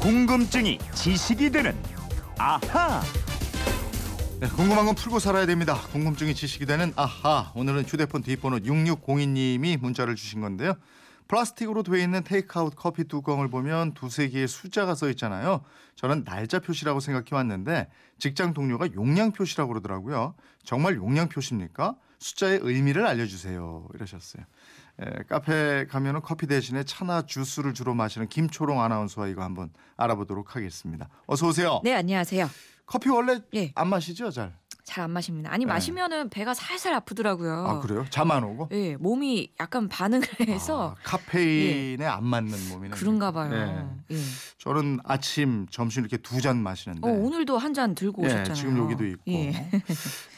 궁금증이 지식이 되는 아하. 네, 궁금한 건 풀고 살아야 됩니다. 궁금증이 지식이 되는 아하. 오늘은 휴대폰 뒷번호 6602님이 문자를 주신 건데요. 플라스틱으로 되어 있는 테이크아웃 커피 뚜껑을 보면 두세 개의 숫자가 써 있잖아요. 저는 날짜 표시라고 생각해 왔는데 직장 동료가 용량 표시라고 그러더라고요. 정말 용량 표시입니까? 숫자의 의미를 알려주세요. 이러셨어요. 에, 카페 가면은 커피 대신에 차나 주스를 주로 마시는 김초롱 아나운서와 이거 한번 알아보도록 하겠습니다. 어서 오세요. 네, 안녕하세요. 커피 원래 예. 안 마시죠, 잘? 잘 안 마십니다. 아니 네. 마시면은 배가 살살 아프더라고요. 아 그래요? 잠 안 오고? 예, 몸이 약간 반응을 해서 아, 카페인에 안 맞는 몸이네. 그런가 봐요. 예. 예. 저는 아침, 점심 이렇게 두 잔 마시는데. 어, 오늘도 한 잔 들고 예, 오셨잖아요. 지금 여기도 있고. 예.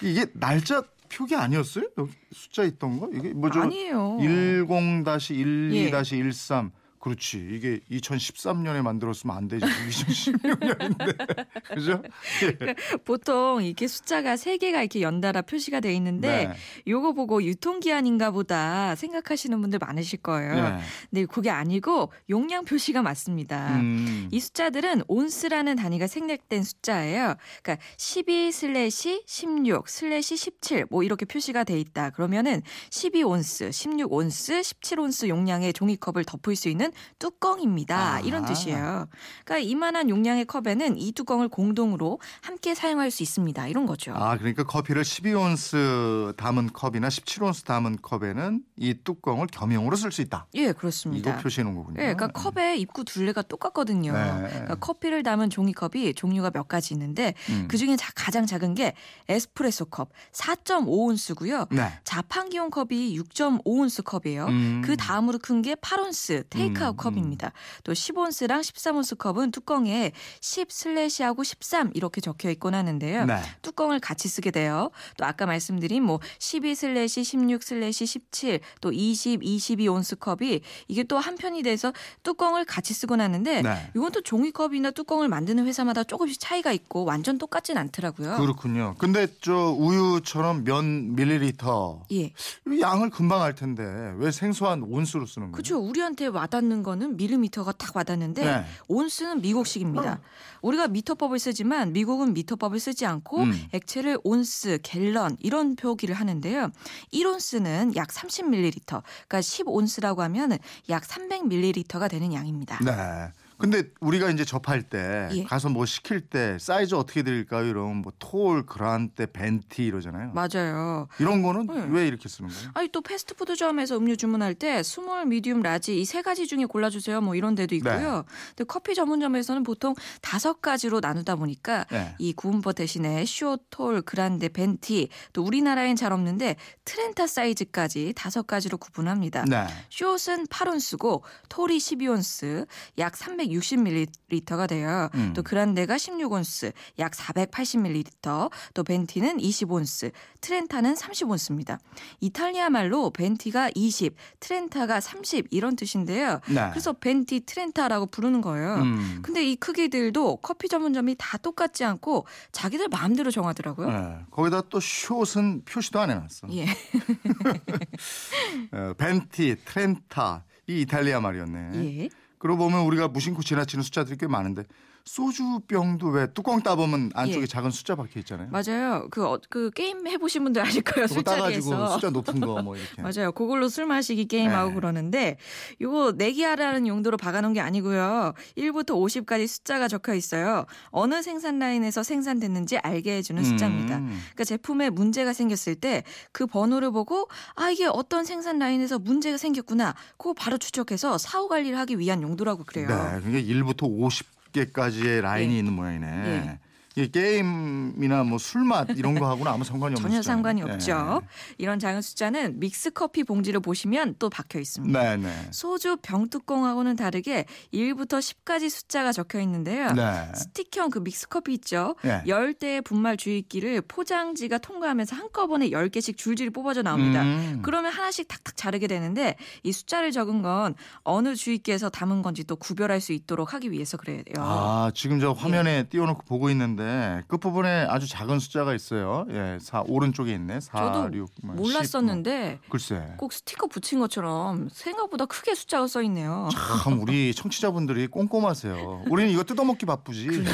이게 날짜 표기 아니었어요? 여기 숫자 있던 거? 이게 뭐죠? 아니에요. 10-12-13. 그렇지. 이게 2013년에 만들었으면 안 되지. 2016년인데. 그죠? 예. 보통 이렇게 숫자가 세 개가 이렇게 연달아 표시가 돼 있는데 네. 요거 보고 유통기한인가 보다 생각하시는 분들 많으실 거예요. 네. 근데 그게 아니고 용량 표시가 맞습니다. 음. 이 숫자들은 온스라는 단위가 생략된 숫자예요. 그러니까 12 슬래시 16 슬래시 17 뭐 이렇게 표시가 돼 있다. 그러면은 12 온스, 16 온스, 17 온스 용량의 종이컵을 덮을 수 있는 뚜껑입니다. 아. 이런 뜻이에요. 그러니까 이만한 용량의 컵에는 이 뚜껑을 공동으로 함께 사용할 수 있습니다. 이런 거죠. 아, 그러니까 커피를 12온스 담은 컵이나 17온스 담은 컵에는 이 뚜껑을 겸용으로 쓸 수 있다. 예, 그렇습니다. 이거 표시해 놓은 거군요. 예, 그러니까 컵의 입구 둘레가 똑같거든요. 네. 그러니까 커피를 담은 종이컵이 종류가 몇 가지 있는데 음. 그 중에 가장 작은 게 에스프레소 컵 4.5온스고요. 네. 자판기용 컵이 6.5온스 컵이에요. 음. 그 다음으로 큰 게 8온스 테이크 음, 컵입니다. 또 10온스랑 13온스 컵은 뚜껑에 10 슬래시하고 13 이렇게 적혀 있곤 하는데요. 네. 뚜껑을 같이 쓰게 돼요. 또 아까 말씀드린 뭐 12 슬래시 16 슬래시 17 또 20, 22 온스 컵이 이게 또 한 편이 돼서 뚜껑을 같이 쓰곤 하는데 네. 이건 또 종이컵이나 뚜껑을 만드는 회사마다 조금씩 차이가 있고 완전 똑같진 않더라고요. 그렇군요. 근데 저 우유처럼 몇 밀리리터 예. 이 양을 금방 알 텐데 왜 생소한 온수로 쓰는 거예요? 그렇죠. 우리한테 와닿는 거는 밀리미터가 딱 와닿는데 네. 온스는 미국식입니다. 우리가 미터법을 쓰지만 미국은 미터법을 쓰지 않고 음. 액체를 온스, 갤런 이런 표기를 하는데요. 1온스는 약 30ml, 그러니까 10온스라고 하면 약 300ml가 되는 양입니다. 네. 근데 우리가 이제 접할 때 예. 가서 뭐 시킬 때 사이즈 어떻게 드릴까요? 이러면 뭐 tall, grande, venti 이러잖아요. 맞아요. 이런 거는 네. 왜 이렇게 쓰는 거예요? 아니 또 패스트푸드점에서 음료 주문할 때 small, medium, large 이 세 가지 중에 골라 주세요. 뭐 이런 데도 있고요. 근데 커피 전문점에서는 보통 다섯 가지로 나누다 보니까 네. 이 구분법 대신에 short, tall, grande, venti 또 우리나라엔 잘 없는데 trenta 사이즈까지 다섯 가지로 구분합니다. 네. 숏은 8온스고 톨이 12온스 약 360ml가 돼요. 음. 또 그란데가 16온스 약 480ml 또 벤티는 20온스 트렌타는 30온스입니다. 이탈리아 말로 벤티가 20 트렌타가 30 이런 뜻인데요. 네. 그래서 벤티 트렌타라고 부르는 거예요. 음. 근데 이 크기들도 커피 전문점이 다 똑같지 않고 자기들 마음대로 정하더라고요. 네. 거기다 또 숏은 표시도 안 해놨어. 예. 어, 벤티, 트렌타 이 이탈리아 말이었네. 예. 그러고 보면 우리가 무심코 지나치는 숫자들이 꽤 많은데 소주병도 왜 뚜껑 따보면 안쪽에 예. 작은 숫자 박혀 있잖아요. 맞아요. 그, 어, 그 게임 해보신 분들 아실 거예요. 술자리에서. 숫자 높은 거 뭐 이렇게. 맞아요. 그걸로 술 마시기 게임하고 네. 그러는데 요거 내기하라는 용도로 박아놓은 게 아니고요. 1부터 50까지 숫자가 적혀 있어요. 어느 생산 라인에서 생산됐는지 알게 해주는 숫자입니다. 음. 그러니까 제품에 문제가 생겼을 때 그 번호를 보고 아 이게 어떤 생산 라인에서 문제가 생겼구나. 그거 바로 추적해서 사후 관리를 하기 위한 용도라고 그래요. 네, 그게 1부터 50 개까지의 라인이 예. 있는 모양이네. 예. 이게 게임이나 뭐 술맛 이런 거하고는 아무 상관이 없는 전혀. 상관이 없죠. 이런 작은 숫자는 믹스 커피 봉지를 보시면 또 박혀 있습니다. 네, 네. 소주 병 뚜껑하고는 다르게 1부터 10까지 숫자가 적혀 있는데요. 네. 스틱형 그 믹스 커피 있죠. 네. 열 10대의 분말 주입기를 포장지가 통과하면서 한꺼번에 10개씩 줄줄이 뽑아져 나옵니다. 음. 그러면 하나씩 탁탁 자르게 되는데 이 숫자를 적은 건 어느 주입기에서 담은 건지 또 구별할 수 있도록 하기 위해서 그래요. 아, 지금 저 화면에 띄워놓고 보고 있는데 있는데 끝 부분에 아주 작은 숫자가 있어요. 예, 4 오른쪽에 있네. 4, 저도 6, 뭐, 10, 몰랐었는데 뭐. 글쎄. 꼭 스티커 붙인 것처럼 생각보다 크게 숫자가 써 있네요. 참 우리 청취자분들이 꼼꼼하세요. 우리는 이거 뜯어먹기 바쁘지.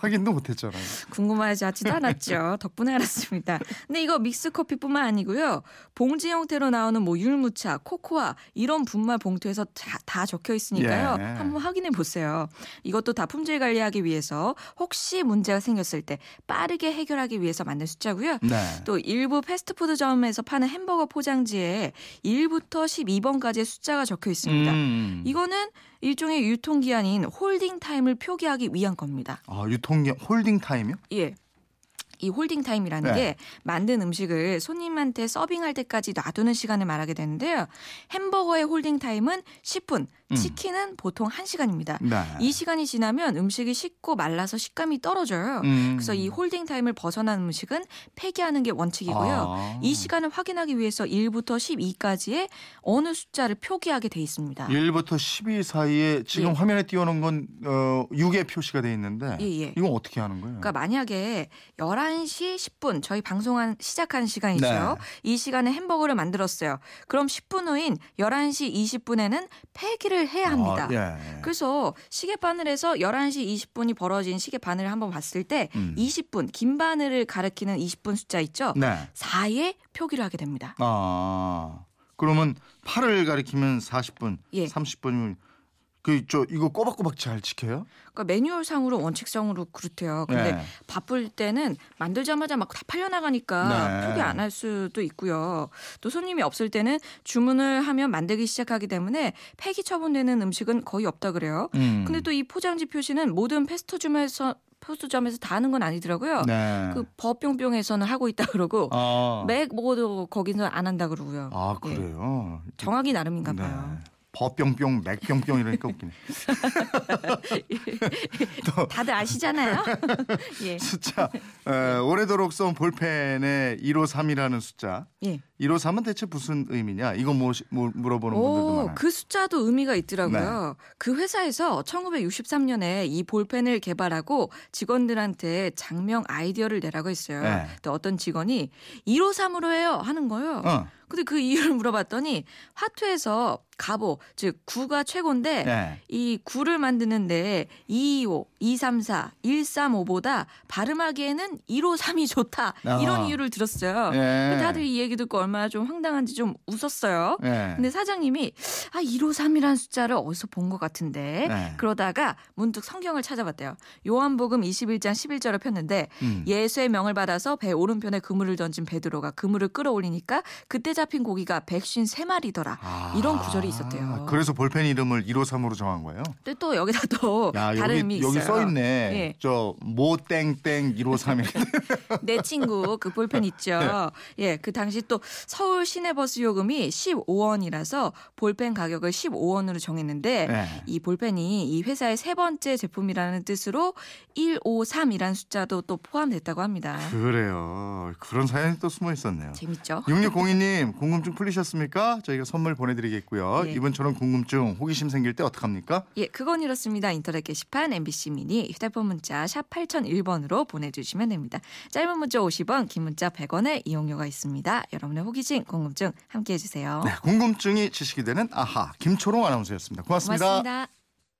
확인도 못했잖아요. 궁금하지 않지도 않았죠. 덕분에 알았습니다. 근데 이거 믹스 커피뿐만 아니고요. 봉지 형태로 나오는 뭐 율무차, 코코아 이런 분말 봉투에서 다, 다 적혀 있으니까요. 예. 한번 확인해 보세요. 이것도 다 품질 관리하기 위해서 혹시 문제가 생겼을 때 빠르게 해결하기 위해서 만든 숫자고요. 네. 또 일부 패스트푸드점에서 파는 햄버거 포장지에 1부터 12번까지의 숫자가 적혀 있습니다. 음. 이거는 일종의 유통기한인 holding time을 표기하기 위한 겁니다. 아, 유통기 holding time이요? 예. 이 holding time이라는 네. 게 만든 음식을 손님한테 서빙할 때까지 놔두는 시간을 말하게 되는데요. 햄버거의 holding time은 10분, 음. 치킨은 보통 1시간입니다. 네. 이 시간이 지나면 음식이 식고 말라서 식감이 떨어져요. 음. 그래서 이 holding time을 벗어난 음식은 폐기하는 게 원칙이고요. 아. 이 시간을 확인하기 위해서 1부터 12까지의 어느 숫자를 표기하게 돼 있습니다. 1부터 12 사이에 지금 예. 화면에 띄워놓은 건 어, 6의 표시가 돼 있는데 예, 예. 이건 어떻게 하는 거예요? 그러니까 만약에 11시 10분 저희 방송한 시작한 시간이죠. 네. 이 시간에 햄버거를 만들었어요. 그럼 10분 후인 11시 20분에는 폐기를 해야 합니다. 아, 예. 그래서 시계 바늘에서 11시 20분이 벌어진 시계 바늘을 한번 봤을 때 음. 20분 긴 바늘을 가리키는 20분 숫자 있죠. 네. 4에 표기를 하게 됩니다. 아. 그러면 8을 가리키면 40분, 예. 30분이면 그저 이거 꼬박꼬박 잘 지켜요? 그러니까 매뉴얼상으로 원칙상으로 그렇대요. 근데 네. 바쁠 때는 만들자마자 막 다 팔려 나가니까 네. 표기 안 할 수도 있고요. 또 손님이 없을 때는 주문을 하면 만들기 시작하기 때문에 폐기 처분되는 음식은 거의 없다 그래요. 음. 근데 또 이 포장지 표시는 모든 패스트점에서 패스트점에서 다 하는 건 아니더라고요. 네. 그 버뿅뿅에서는 하고 있다 그러고 아. 맥 먹어도 거기는 안 한다 그러고요. 아, 예. 그래요. 정하기 나름인가 봐요. 네. 버뿅뿅, 맥뿅뿅 이러니까 웃기네. 다들 아시잖아요. 예. 숫자 어, 오래도록 써온 볼펜의 153이라는 숫자. 예. 153은 대체 무슨 의미냐? 이거 뭐, 뭐 물어보는 분들도 오, 많아요. 네. 그 숫자도 의미가 있더라고요. 그 회사에서 1963년에 이 볼펜을 개발하고 직원들한테 장명 아이디어를 내라고 했어요. 네. 근데 어떤 직원이 153으로 해요 하는 거예요. 어. 근데 그 이유를 물어봤더니 화투에서 가보, 즉 9가 최고인데 네. 이 9를 만드는데 225, 234, 135보다 발음하기에는 153이 좋다. 이런 아. 이유를 들었어요. 예. 다들 이 얘기 듣고 얼마나 좀 황당한지 좀 웃었어요. 예. 근데 사장님이 아 153이라는 숫자를 어디서 본 것 같은데 네. 그러다가 문득 성경을 찾아봤대요. 요한복음 21장 11절을 폈는데 음. 예수의 명을 받아서 배 오른편에 그물을 던진 베드로가 그물을 끌어올리니까 그때 잡힌 고기가 153마리더라. 아, 이런 구절이 있었대요. 그래서 볼펜 이름을 153으로 정한 거예요? 근데 또 여기다 또 야, 다른 여기 의미 여기 있어요. 써 있네. 예. 저 모땡땡 153 이렇게. 내 친구 그 볼펜 있죠. 네. 예, 그 당시 또 서울 시내버스 요금이 15원이라서 볼펜 가격을 15원으로 정했는데 네. 이 볼펜이 이 회사의 세 번째 제품이라는 뜻으로 153이라는 숫자도 또 포함됐다고 합니다. 그래요. 그런 사연이 또 숨어 있었네요. 재밌죠? 6602님 궁금증 풀리셨습니까? 저희가 선물 보내드리겠 고요. 예. 이번처럼 궁금증, 호기심 생길 때 어떡합니까? 예, 그건 이렇습니다. 인터넷 게시판 MBC 미니 휴대폰 문자 샵 8001번으로 보내주시면 됩니다. 짧은 문자 50원, 긴 문자 100원의 이용료가 있습니다. 여러분의 호기심, 궁금증 함께해 주세요. 네, 궁금증이 지식이 되는 아하 김초롱 아나운서였습니다. 고맙습니다. 고맙습니다.